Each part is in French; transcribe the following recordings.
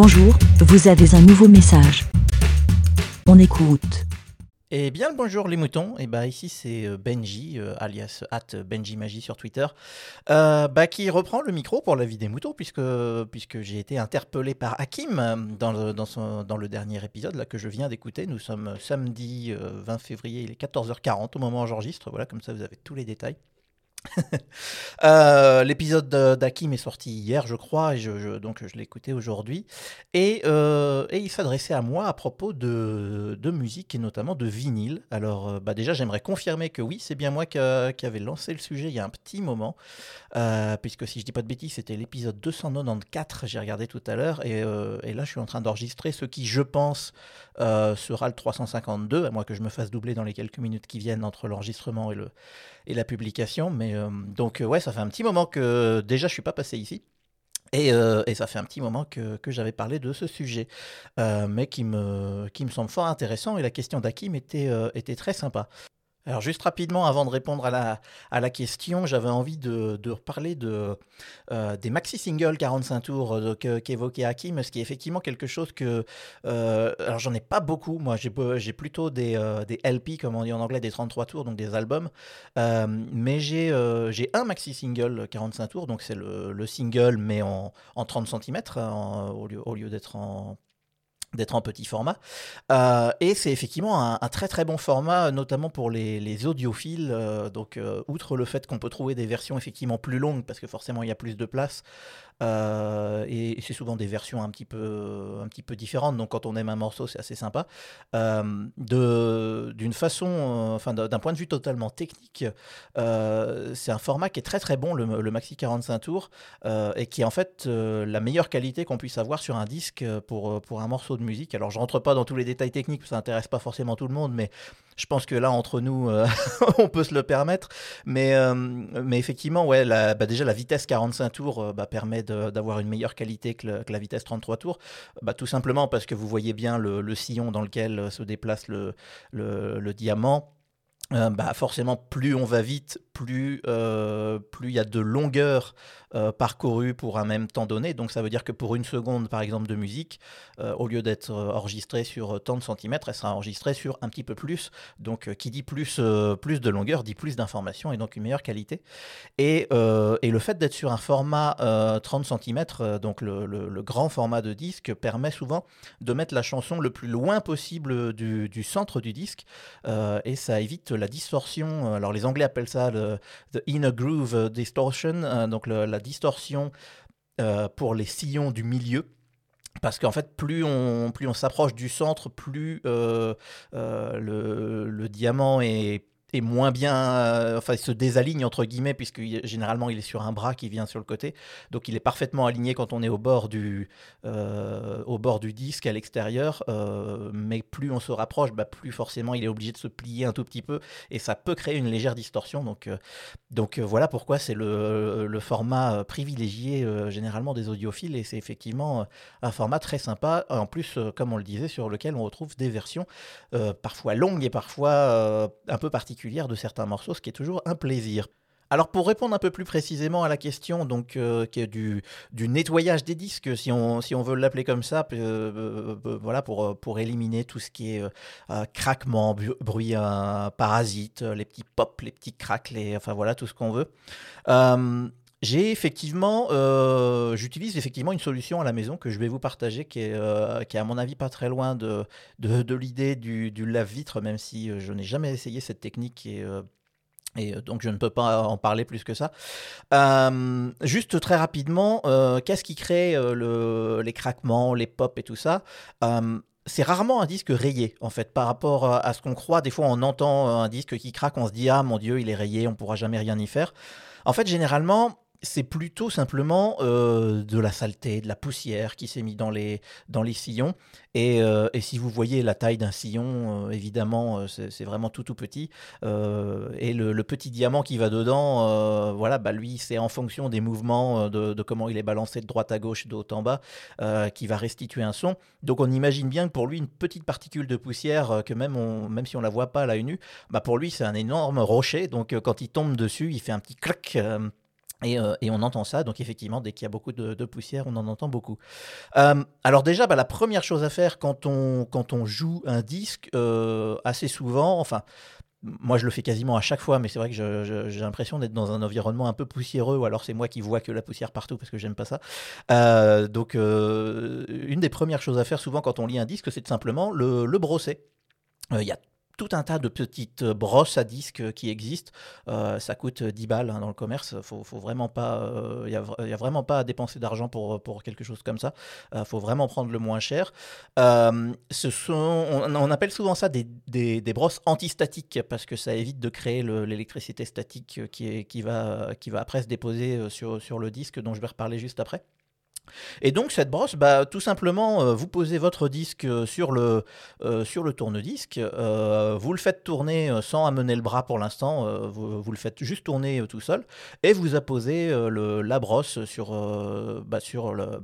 Bonjour, vous avez un nouveau message. On écoute. Eh bien bonjour les moutons, et bah ici c'est euh, Benji, euh, alias at Benji Magie sur Twitter, euh, bah, qui reprend le micro pour la vie des moutons puisque, j'ai été interpellé par Hakim dans le dernier épisode là, que je viens d'écouter. Nous sommes samedi 20 février, il est 14h40 au moment où j'enregistre, voilà comme ça vous avez tous les détails. Euh, L'épisode de- d'Hakim est sorti hier, je crois, et donc je l'ai écouté aujourd'hui. Et, euh, et il s'adressait à moi à propos de, musique et notamment de vinyle. Alors, euh, bah déjà, j'aimerais confirmer que oui, c'est bien moi qui, a- qui avait lancé le sujet il y a un petit moment, puisque si je dis pas de bêtises, c'était l'épisode 294, j'ai regardé tout à l'heure, et, et là, je suis en train d'enregistrer ce qui, je pense, sera le 352, à moins que je me fasse doubler dans les quelques minutes qui viennent entre l'enregistrement et, le, et la publication. Mais euh, donc, euh, ouais, ça fait un petit moment que déjà, je suis pas passé ici. Et, euh, et ça fait un petit moment que, j'avais parlé de ce sujet, mais qui me, qui me semble fort intéressant. Et la question d'Hakim était, était très sympa. Alors juste rapidement, avant de répondre à la, question, j'avais envie de, de reparler euh, des maxi-singles 45 tours euh, qu'évoquait Hakim, ce qui est effectivement quelque chose que... euh, alors j'en ai pas beaucoup, moi j'ai plutôt des, LP, comme on dit en anglais, des 33 tours, donc des albums, mais j'ai un maxi-single 45 tours, donc c'est le, le single mais en, en 30 cm, lieu, au lieu d'être en d'être en petit format. Euh, et c'est effectivement un, très très bon format, notamment pour les, les audiophiles. euh, donc, euh, outre le fait qu'on peut trouver des versions effectivement plus longues, parce que forcément il y a plus de place, euh, et, c'est souvent des versions un petit peu, un petit peu différentes. Donc, quand on aime un morceau, c'est assez sympa. Euh, D'une façon, euh, enfin d'un point de vue totalement technique, euh, c'est un format qui est très très bon, le, Maxi 45 tours, euh, et qui est en fait euh, la meilleure qualité qu'on puisse avoir sur un disque euh, pour, euh, pour un morceau de musique. Alors je rentre pas dans tous les détails techniques, ça intéresse pas forcément tout le monde, mais je pense que là entre nous, euh, on peut se le permettre. Mais, euh, mais effectivement, ouais, bah, déjà la vitesse 45 tours euh, bah, permet d'avoir une meilleure qualité que, la vitesse 33 tours. Bah, tout simplement parce que vous voyez bien le, sillon dans lequel se déplace le, diamant. Forcément, plus on va vite, plus plus il y a de longueur euh, parcourue pour un même temps donné. Donc ça veut dire que pour une seconde, par exemple, de musique, euh, au lieu d'être euh, enregistrée sur tant de centimètres, elle sera enregistrée sur un petit peu plus. Donc qui dit plus, plus de longueur dit plus d'informations et donc une meilleure qualité. Et, et le fait d'être sur un format euh, 30 cm, donc le, le- grand format de disque, permet souvent de mettre la chanson le plus loin possible du, du centre du disque. Et ça évite la distorsion. Alors les Anglais appellent ça le the inner groove distortion, donc la distorsion euh, pour les sillons du milieu. Parce qu'en fait, plus on, plus on s'approche du centre, plus euh, euh, le, le diamant est, est moins bien, euh, enfin il se désaligne entre guillemets, puisque généralement il est sur un bras qui vient sur le côté. Donc il est parfaitement aligné quand on est au bord du, euh, au bord du disque à l'extérieur. euh, mais plus on se rapproche, bah, plus forcément il est obligé de se plier un tout petit peu et ça peut créer une légère distorsion. Donc, donc voilà pourquoi c'est le, le format privilégié généralement des audiophiles et c'est effectivement un format très sympa. En plus, comme on le disait, sur lequel on retrouve des versions parfois longues et parfois un peu particulières de certains morceaux, ce qui est toujours un plaisir. Alors pour répondre un peu plus précisément à la question donc euh, du, du nettoyage des disques, si on, si on veut l'appeler comme ça, euh, euh, voilà pour, euh, pour éliminer tout ce qui est euh, euh, craquement, bruit euh, parasite, euh, les petits pops, les petits cracks, les, enfin voilà tout ce qu'on veut. J'ai effectivement, euh, j'utilise effectivement une solution à la maison que je vais vous partager, qui est, euh, qui est à mon avis pas très loin de, de, l'idée du, du lave-vitre, même si euh, je n'ai jamais essayé cette technique et, euh, et donc je ne peux pas en parler plus que ça. Juste très rapidement, qu'est-ce qui crée le- les craquements, les pops et tout ça? C'est rarement un disque rayé, en fait, par rapport à, ce qu'on croit. Des fois, on entend un disque qui craque, on se dit Ah mon Dieu, il est rayé, on pourra jamais rien y faire. En fait, généralement, c'est plutôt simplement euh, de la saleté, de la poussière qui s'est mis dans les, dans les sillons. Et, euh, et si vous voyez la taille d'un sillon, euh, évidemment, c'est vraiment tout tout petit. Et le, petit diamant qui va dedans, voilà, bah lui, c'est en fonction des mouvements, de, comment il est balancé de droite à gauche, de haut en bas, qui va restituer un son. Donc on imagine bien que pour lui, une petite particule de poussière, que même, on, même si on la voit pas à l'œil nu, bah pour lui, c'est un énorme rocher. Donc quand il tombe dessus, il fait un petit clac. Euh, Et, on entend ça, donc effectivement, dès qu'il y a beaucoup de, poussière, on en entend beaucoup. alors déjà, bah, la première chose à faire quand on, joue un disque, assez souvent, enfin, moi, je le fais quasiment à chaque fois, mais c'est vrai que j'ai l'impression d'être dans un environnement un peu poussiéreux, ou alors c'est moi qui vois que la poussière partout parce que j'aime pas ça. Euh, donc, euh, une des premières choses à faire souvent quand on lit un disque, c'est simplement le, le brosser. Euh, il y a tout un tas de petites euh, brosses à disques qui existent. Euh, ça coûte 10 balles hein, dans le commerce. Faut, faut vraiment pas, il euh, a, vraiment pas à dépenser d'argent pour, pour quelque chose comme ça. Il faut vraiment prendre le moins cher. ce sont, on, appelle souvent ça des, des, des, brosses antistatiques parce que ça évite de créer l'électricité statique qui, est, qui, va, qui va après se déposer sur, sur le disque dont je vais reparler juste après. Et donc cette brosse, bah, tout simplement, euh, vous posez votre disque euh, sur le, euh, sur le tourne-disque, vous le faites tourner sans amener le bras pour l'instant, vous, le faites juste tourner tout seul, et vous apposez la brosse sur, bah, sur le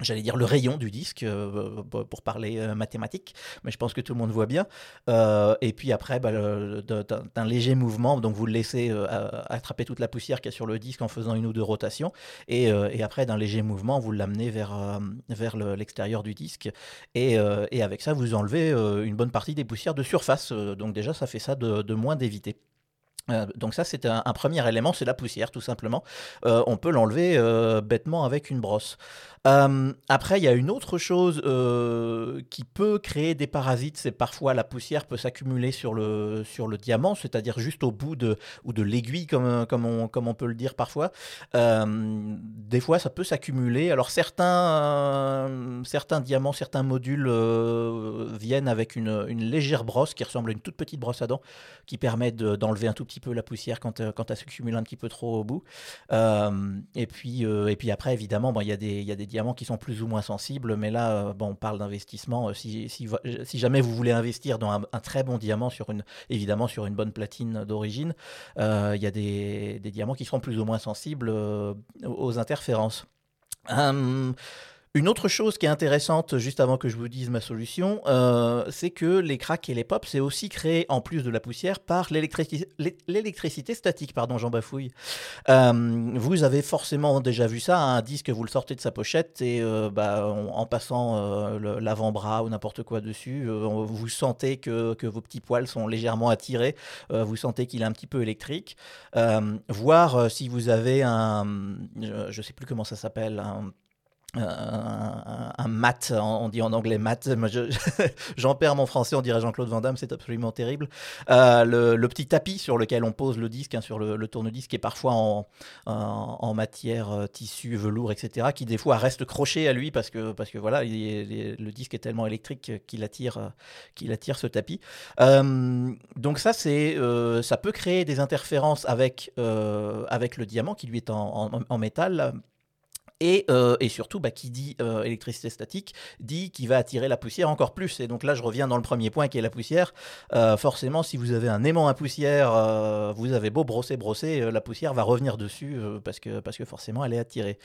j'allais dire le rayon du disque euh, pour parler euh, mathématique, mais je pense que tout le monde voit bien. Euh, et puis après, bah, d'un léger mouvement, donc vous le laissez attraper toute la poussière qu'il y a sur le disque en faisant une ou deux rotations, et, après d'un léger mouvement, vous l'amenez vers, l'extérieur du disque, et, avec ça, vous enlevez une bonne partie des poussières de surface. donc déjà, ça fait ça de moins d'éviter. Donc ça, c'est un, premier élément, c'est la poussière, tout simplement. on peut l'enlever bêtement avec une brosse. Euh, après, il y a une autre chose euh, qui peut créer des parasites, c'est parfois la poussière peut s'accumuler sur le, sur le diamant, c'est-à-dire juste au bout de, ou de l'aiguille, comme, comme, on, comme on peut le dire parfois. Euh, des fois, ça peut s'accumuler. Alors certains, certains diamants, certains modules viennent avec une, légère brosse qui ressemble à une toute petite brosse à dents, qui permet d'enlever un tout petit peu la poussière quand, quand elle s'accumule un petit peu trop au bout. et, puis, et puis après, évidemment, il y a des, y a des diamants qui sont plus ou moins sensibles, mais là, euh, bon, on parle d'investissement. Euh, si, si, jamais vous voulez investir dans un, très bon diamant, sur une, évidemment sur une bonne platine d'origine, euh, il y a des, des, diamants qui seront plus ou moins sensibles aux interférences. Hum, une autre chose qui est intéressante, juste avant que je vous dise ma solution, euh, c'est que les cracks et les pops, c'est aussi créé, en plus de la poussière, par l'électricité statique, pardon, j'en bafouille. Euh, vous avez forcément déjà vu ça, un disque, vous le sortez de sa pochette et euh, bah, en, passant l'avant-bras ou n'importe quoi dessus, vous sentez que, vos petits poils sont légèrement attirés, vous sentez qu'il est un petit peu électrique. voir si vous avez un, je ne sais plus comment ça s'appelle, un un, mat, on dit en anglais mat, j'en perds mon français, on dirait Jean-Claude Van Damme, c'est absolument terrible. Euh, le, petit tapis sur lequel on pose le disque, hein, sur le, tourne-disque, qui est parfois en, matière euh, tissu, velours, etc., qui des fois reste croché à lui parce que, parce que voilà, le disque est tellement électrique qu'il attire, attire ce tapis. Euh, donc ça, ça peut créer des interférences avec, avec le diamant qui lui est en métal et, euh, et, surtout, bah, qui dit euh, électricité statique dit qu'il va attirer la poussière encore plus. Et donc là, je reviens dans le premier point qui est la poussière. Euh, forcément, si vous avez un aimant à poussière, vous avez beau brosser, brosser, la poussière va revenir dessus parce, que, parce que forcément, elle est attirée.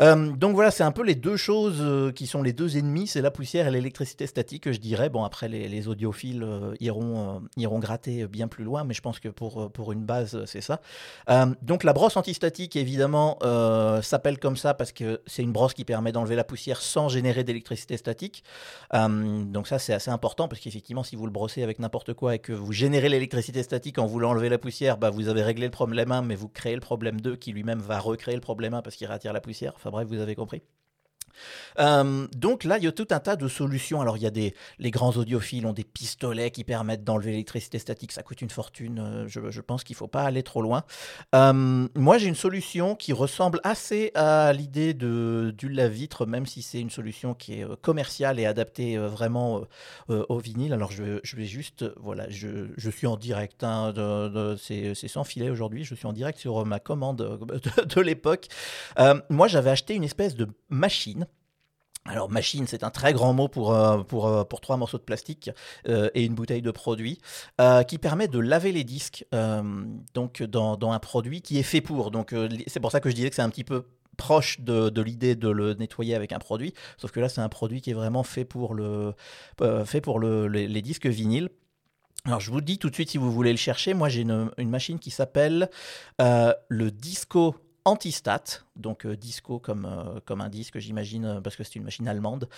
Euh, donc voilà, c'est un peu les deux choses euh, qui sont les deux ennemis, c'est la poussière et l'électricité statique, je dirais. Bon, après, les, audiophiles euh, iront, iront gratter bien plus loin, mais je pense que pour, pour une base, c'est ça. donc la brosse antistatique, évidemment, s'appelle comme ça parce que c'est une brosse qui permet d'enlever la poussière sans générer d'électricité statique. donc ça, c'est assez important parce qu'effectivement, si vous le brossez avec n'importe quoi et que vous générez l'électricité statique en voulant enlever la poussière, bah, vous avez réglé le problème 1, mais vous créez le problème 2 qui lui-même va recréer le problème 1 parce qu'il réattire la poussière bref, vous avez compris? Euh, donc là, il y a tout un tas de solutions. Alors, il y a des, les grands audiophiles ont des pistolets qui permettent d'enlever l'électricité statique. Ça coûte une fortune. Euh, je, pense qu'il ne faut pas aller trop loin. Euh, moi, j'ai une solution qui ressemble assez à l'idée de, du lave-vitre, même si c'est une solution qui est commerciale et adaptée vraiment au vinyle. Alors, je, vais juste, voilà, je, suis en direct. Hein, c'est sans filet aujourd'hui. Je suis en direct sur ma commande de, de l'époque. moi, j'avais acheté une espèce de machine alors machine, c'est un très grand mot pour, euh, pour, euh, pour trois morceaux de plastique euh, et une bouteille de produit qui permet de laver les disques donc dans, dans, un produit qui est fait pour. Donc c'est pour ça que je disais que c'est un petit peu proche de, l'idée de le nettoyer avec un produit, sauf que là c'est un produit qui est vraiment fait pour, le, fait pour le, les, disques vinyles. Alors je vous dis tout de suite si vous voulez le chercher, moi j'ai une, machine qui s'appelle le Disco Antistat, donc disco comme, comme un disque, j'imagine, parce que c'est une machine allemande.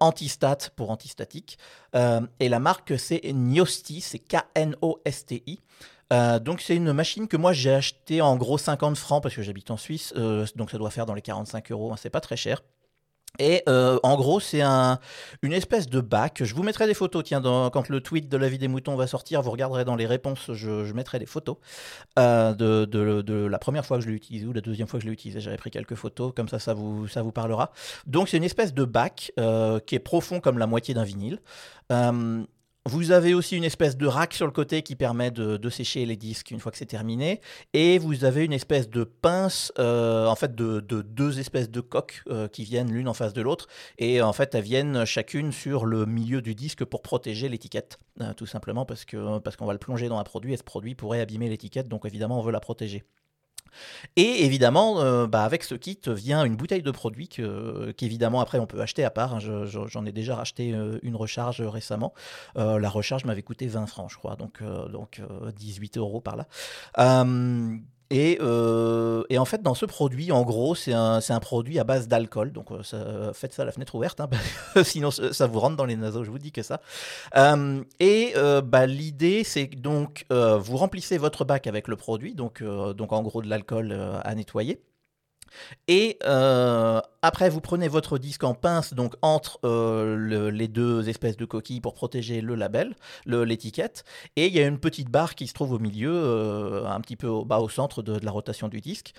Antistat pour antistatique. et la marque, c'est Gnosti, c'est K-N-O-S-T-I. donc c'est une machine que moi j'ai achetée en gros 50 francs parce que j'habite en Suisse, donc ça doit faire dans les 45 euros, hein, c'est pas très cher. Et euh, en gros, c'est un, une espèce de bac. Je vous mettrai des photos. Tiens, quand le tweet de la vie des moutons va sortir, vous regarderez dans les réponses, je, mettrai des photos euh, de, de, la première fois que je l'ai utilisé ou la deuxième fois que je l'ai utilisé. J'avais pris quelques photos, comme ça, ça vous, ça vous parlera. Donc, c'est une espèce de bac euh, qui est profond comme la moitié d'un vinyle. Vous avez aussi une espèce de rack sur le côté qui permet de, sécher les disques une fois que c'est terminé. Et vous avez une espèce de pince, euh, en fait, de, deux espèces de coques euh, qui viennent l'une en face de l'autre. Et en fait, elles viennent chacune sur le milieu du disque pour protéger l'étiquette. Euh, tout simplement parce parce qu'on va le plonger dans un produit et ce produit pourrait abîmer l'étiquette. Donc évidemment, on veut la protéger. Et évidemment, euh, bah, avec ce kit vient une bouteille de produit qu'évidemment après on peut acheter à part. Hein. J'en ai déjà racheté euh, une recharge récemment. Euh, la recharge m'avait coûté 20 francs, je crois, donc, donc 18 euros par là. Euh, et, en fait, dans ce produit, en gros, c'est un, un, produit à base d'alcool. Donc, euh, faites ça à la fenêtre ouverte, hein, sinon ça vous rentre dans les naseaux, je vous dis que ça. Euh, et bah, l'idée, c'est donc, vous remplissez votre bac avec le produit, donc, donc en gros de l'alcool à nettoyer. Et euh, après, vous prenez votre disque en pince, donc entre euh, les deux espèces de coquilles pour protéger le label, l'étiquette. Et il y a une petite barre qui se trouve au milieu, euh, un petit peu au, bas au centre de, de la rotation du disque.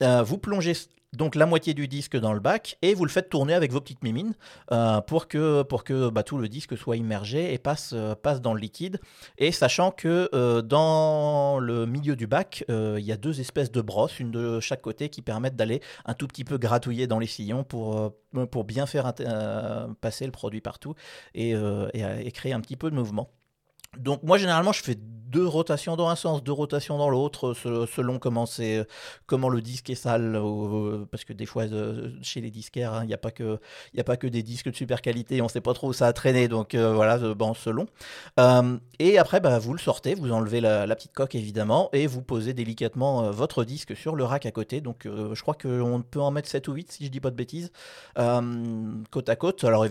vous plongez donc la moitié du disque dans le bac et vous le faites tourner avec vos petites mimines euh, pour que, pour bah, tout le disque soit immergé et passe, euh, dans le liquide. Et sachant que euh, dans le milieu du bac, il y a deux espèces de brosses, une de chaque côté, qui permettent d'aller un tout petit peu gratouiller dans les sillons pour, bien faire passer le produit partout et créer un petit peu de mouvement. Donc moi généralement je fais deux rotations dans un sens, deux rotations dans l'autre, selon comment c'est, comment le disque est sale, euh, parce que des fois euh, chez les disquaires, hein, il n'y a pas que, a pas que des disques de super qualité, on ne sait pas trop où ça a traîné, donc euh, voilà, bon selon. et après, bah, vous le sortez, vous enlevez la, petite coque évidemment, et vous posez délicatement votre disque sur le rack à côté. Donc je crois qu'on peut en mettre 7 ou 8 si je dis pas de bêtises, côte à côte. Alors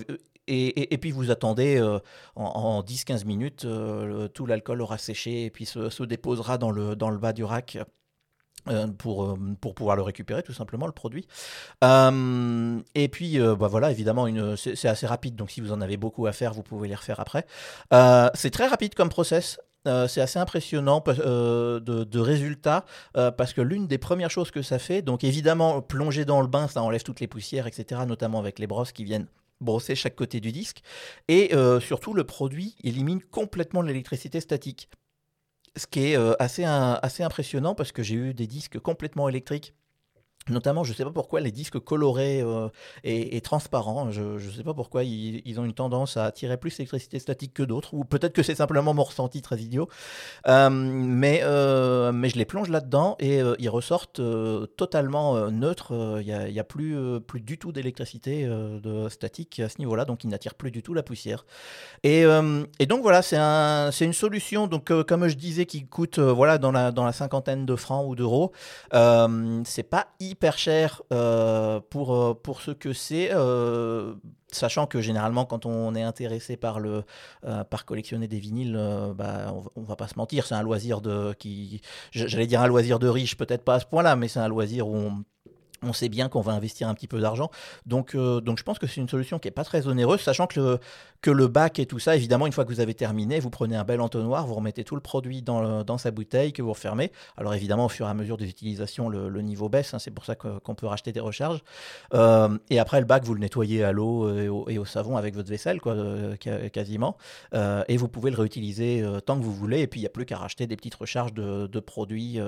et, puis vous attendez euh, en, 10-15 minutes, euh, tout l'alcool aura séché et puis se, déposera dans le, dans le bas du rack. Euh, pour, pour pouvoir le récupérer tout simplement le produit et puis bah voilà évidemment c'est assez rapide donc si vous en avez beaucoup à faire vous pouvez les refaire après c'est très rapide comme process c'est assez impressionnant de, de, résultats parce que l'une des premières choses que ça fait, donc évidemment plonger dans le bain, ça enlève toutes les poussières, etc., notamment avec les brosses qui viennent brosser chaque côté du disque. Et euh, surtout, le produit élimine complètement l'électricité statique. Ce qui est euh, assez, assez impressionnant parce que j'ai eu des disques complètement électriques Notamment, je ne sais pas pourquoi les disques colorés euh, et, transparents, je ne sais pas pourquoi ils, ont une tendance à attirer plus l'électricité statique que d'autres, ou peut-être que c'est simplement mon ressenti très idiot. Euh, mais, euh, mais je les plonge là-dedans et ils ressortent totalement neutres. Il n'y a, a, plus, plus du tout d'électricité statique à ce niveau-là, donc ils n'attirent plus du tout la poussière. Et, et donc voilà, c'est un, une solution, donc, comme je disais, qui coûte voilà, dans, la, dans la cinquantaine de francs ou d'euros. c'est pas hyper hyper cher euh, pour, euh, pour ce que c'est, euh, sachant que généralement quand on est intéressé par, le, par collectionner des vinyles, bah, on, va pas se mentir, c'est un loisir de qui, j'allais dire un loisir de riche, peut-être pas à ce point-là, mais c'est un loisir où on on sait bien qu'on va investir un petit peu d'argent. Donc, euh, donc je pense que c'est une solution qui n'est pas très onéreuse, sachant que le, que le bac et tout ça, évidemment, une fois que vous avez terminé, vous prenez un bel entonnoir, vous remettez tout le produit dans, dans sa bouteille, que vous refermez. Alors évidemment, au fur et à mesure des utilisations, le, niveau baisse, hein, c'est pour ça qu'on peut racheter des recharges. Euh, et après, le bac, vous le nettoyez à l'eau et, au savon avec votre vaisselle, quoi, euh, quasiment. et vous pouvez le réutiliser tant que vous voulez, et puis il n'y a plus qu'à racheter des petites recharges de, produits.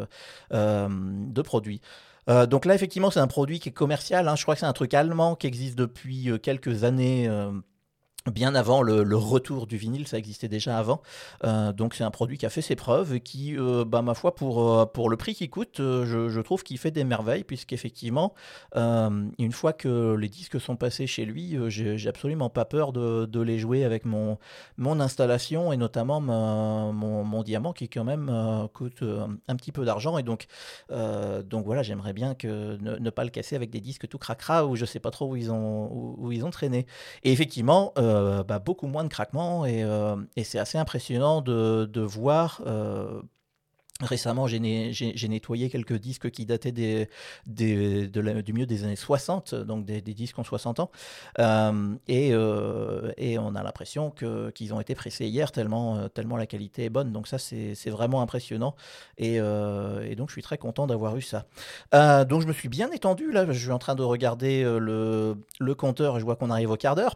de produits. Euh, donc là, effectivement, c'est un produit qui est commercial. Hein. Je crois que c'est un truc allemand qui existe depuis euh, quelques années. Euh, bien avant le, retour du vinyle, ça existait déjà avant. Euh, donc c'est un produit qui a fait ses preuves et qui, euh, bah, ma foi, pour, euh, pour le prix qu'il coûte, je, trouve qu'il fait des merveilles, puisqu'effectivement, une fois que les disques sont passés chez lui, j'ai absolument pas peur de, de, les jouer avec mon, mon installation et notamment mon, diamant qui quand même coûte un petit peu d'argent. Et donc, donc voilà, j'aimerais bien ne, pas le casser avec des disques tout cracra où je sais pas trop où ils ont, où, ils ont traîné. Et effectivement, euh, bah, beaucoup moins de craquements et, euh, c'est assez impressionnant de, voir euh, Récemment, j'ai nettoyé quelques disques qui dataient du milieu des années 60, donc des, disques en 60 ans. Euh, et, euh, on a l'impression qu'ils ont été pressés hier, tellement, euh, la qualité est bonne. Donc ça, c'est vraiment impressionnant. Et, donc, je suis très content d'avoir eu ça. donc, je me suis bien étendu. Là, je suis en train de regarder le compteur et je vois qu'on arrive au quart d'heure.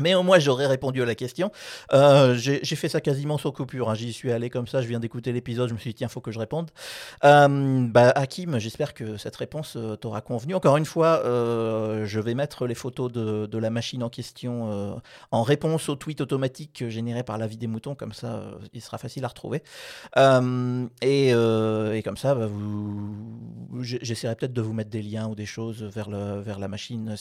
Mais au moins, j'aurais répondu à la question. Euh, j'ai fait ça quasiment sans coupure. Hein. J'y suis allé comme ça. Je viens d'écouter l'épisode. Je me suis dit, tiens, faut que je réponde. Euh, bah, Hakim, j'espère que cette réponse euh, t'aura convenu. Encore une fois, je vais mettre les photos de, la machine en question en réponse au tweet automatique généré par la vie des moutons. Comme ça, il sera facile à retrouver. Et, comme ça, bah, j'essaierai peut-être de vous mettre des liens ou des choses vers, la machine,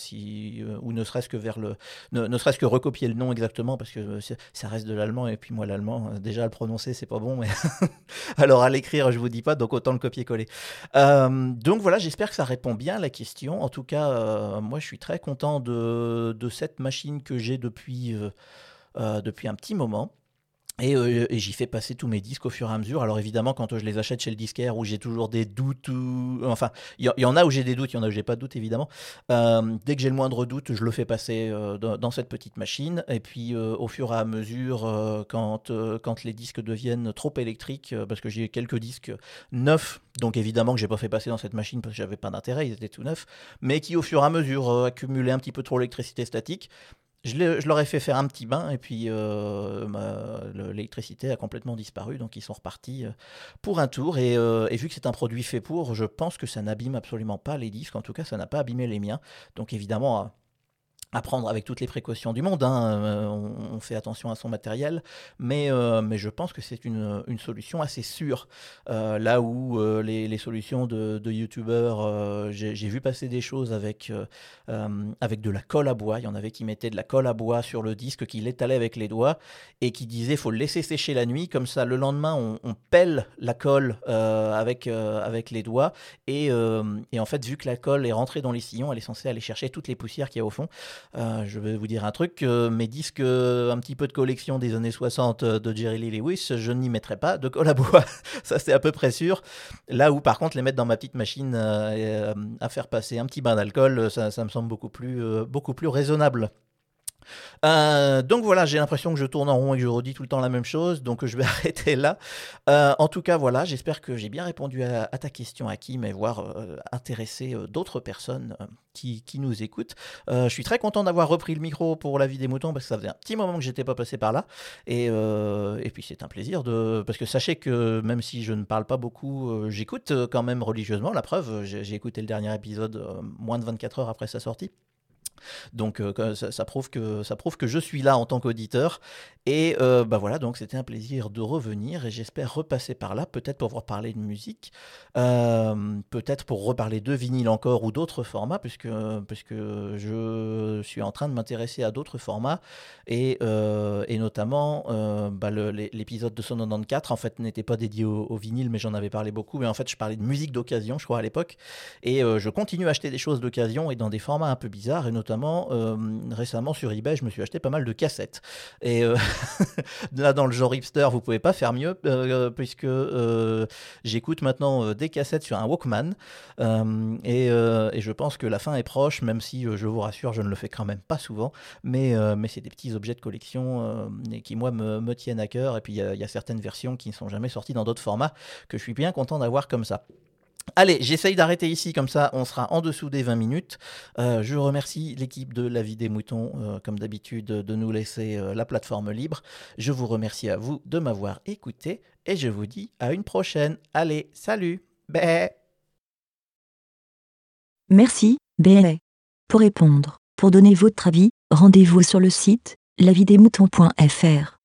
ou ne serait-ce que vers le, ne serait-ce que recopier le nom exactement parce que ça reste de l'allemand et puis moi l'allemand euh, déjà à le prononcer c'est pas bon mais alors à l'écrire je vous dis pas donc autant le copier-coller. Euh, donc voilà j'espère que ça répond bien à la question. En tout cas euh, moi je suis très content de, de cette machine que j'ai depuis depuis un petit moment. Euh, et, j'y fais passer tous mes disques au fur et à mesure. Alors évidemment, quand je les achète chez le disquaire où j'ai toujours des doutes, enfin, il y, en a où j'ai des doutes, il y en a où j'ai pas de doutes évidemment. Euh, dès que j'ai le moindre doute, je le fais passer euh, dans, cette petite machine. Et puis au fur et à mesure, quand, quand les disques deviennent trop électriques, parce que j'ai quelques disques neufs, donc évidemment que j'ai pas fait passer dans cette machine parce que j'avais pas d'intérêt, ils étaient tout neufs, mais qui au fur et à mesure accumulaient un petit peu trop l'électricité statique. Je, leur ai fait faire un petit bain et puis euh, l'électricité a complètement disparu, donc ils sont repartis euh, pour un tour. Euh, et, vu que c'est un produit fait pour, je pense que ça n'abîme absolument pas les disques, en tout cas ça n'a pas abîmé les miens. Donc évidemment, à prendre avec toutes les précautions du monde. Hein. Euh, on, fait attention à son matériel, mais, euh, mais je pense que c'est une, solution assez sûre. Euh, là où les, solutions de, de youtubeurs, j'ai vu passer des choses avec, avec de la colle à bois. Il y en avait qui mettaient de la colle à bois sur le disque, qui l'étalaient avec les doigts et qui disaient faut le laisser sécher la nuit, comme ça le lendemain on, on pèle la colle avec, avec les doigts. Et, et en fait, vu que la colle est rentrée dans les sillons, elle est censée aller chercher toutes les poussières qu'il y a au fond. Euh, je vais vous dire un truc, mes disques euh, un petit peu de collection des années 60 euh, de Jerry Lee Lewis, je n'y mettrai pas de colle à bois, ça c'est à peu près sûr. Là où par contre les mettre dans ma petite machine à faire passer un petit bain d'alcool, ça, me semble beaucoup plus raisonnable. Euh, donc voilà, j'ai l'impression que je tourne en rond et que je redis tout le temps la même chose, donc je vais arrêter là. Euh, en tout cas, voilà, j'espère que j'ai bien répondu à, ta question, Hakim, et voir euh, intéresser d'autres personnes qui, qui, nous écoutent. je suis très content d'avoir repris le micro pour la vie des moutons parce que ça faisait un petit moment que j'étais pas passé par là, et, et puis c'est un plaisir de parce que sachez que même si je ne parle pas beaucoup, j'écoute quand même religieusement. La preuve, j'ai écouté le dernier épisode moins de 24 heures après sa sortie. Donc euh, ça, prouve que, ça prouve que je suis là en tant qu'auditeur. Et euh, bah voilà, donc c'était un plaisir de revenir et j'espère repasser par là, peut-être pour vous parler de musique, euh, peut-être pour reparler de vinyle encore ou d'autres formats, puisque, puisque je suis en train de m'intéresser à d'autres formats et, et notamment bah, l'épisode de 194 en fait n'était pas dédié au, vinyle, mais j'en avais parlé beaucoup. Mais en fait, je parlais de musique d'occasion, je crois, à l'époque. Et je continue à acheter des choses d'occasion et dans des formats un peu bizarres, et notamment euh, récemment sur eBay, je me suis acheté pas mal de cassettes. Et euh, là, dans le genre hipster, vous pouvez pas faire mieux, euh, puisque j'écoute maintenant des cassettes sur un Walkman. Et, je pense que la fin est proche, même si je vous rassure, je ne le fais quand même pas souvent. Mais, c'est des petits objets de collection qui, moi, me, tiennent à cœur. Et puis, il y, a certaines versions qui ne sont jamais sorties dans d'autres formats que je suis bien content d'avoir comme ça. Allez, j'essaye d'arrêter ici, comme ça on sera en dessous des 20 minutes. Euh, je remercie l'équipe de La Vie des Moutons, euh, comme d'habitude, de nous laisser euh, la plateforme libre. Je vous remercie à vous de m'avoir écouté et je vous dis à une prochaine. Allez, salut Bé Merci, Bé. Pour répondre, pour donner votre avis, Rendez-vous sur le site lavidemouton.fr.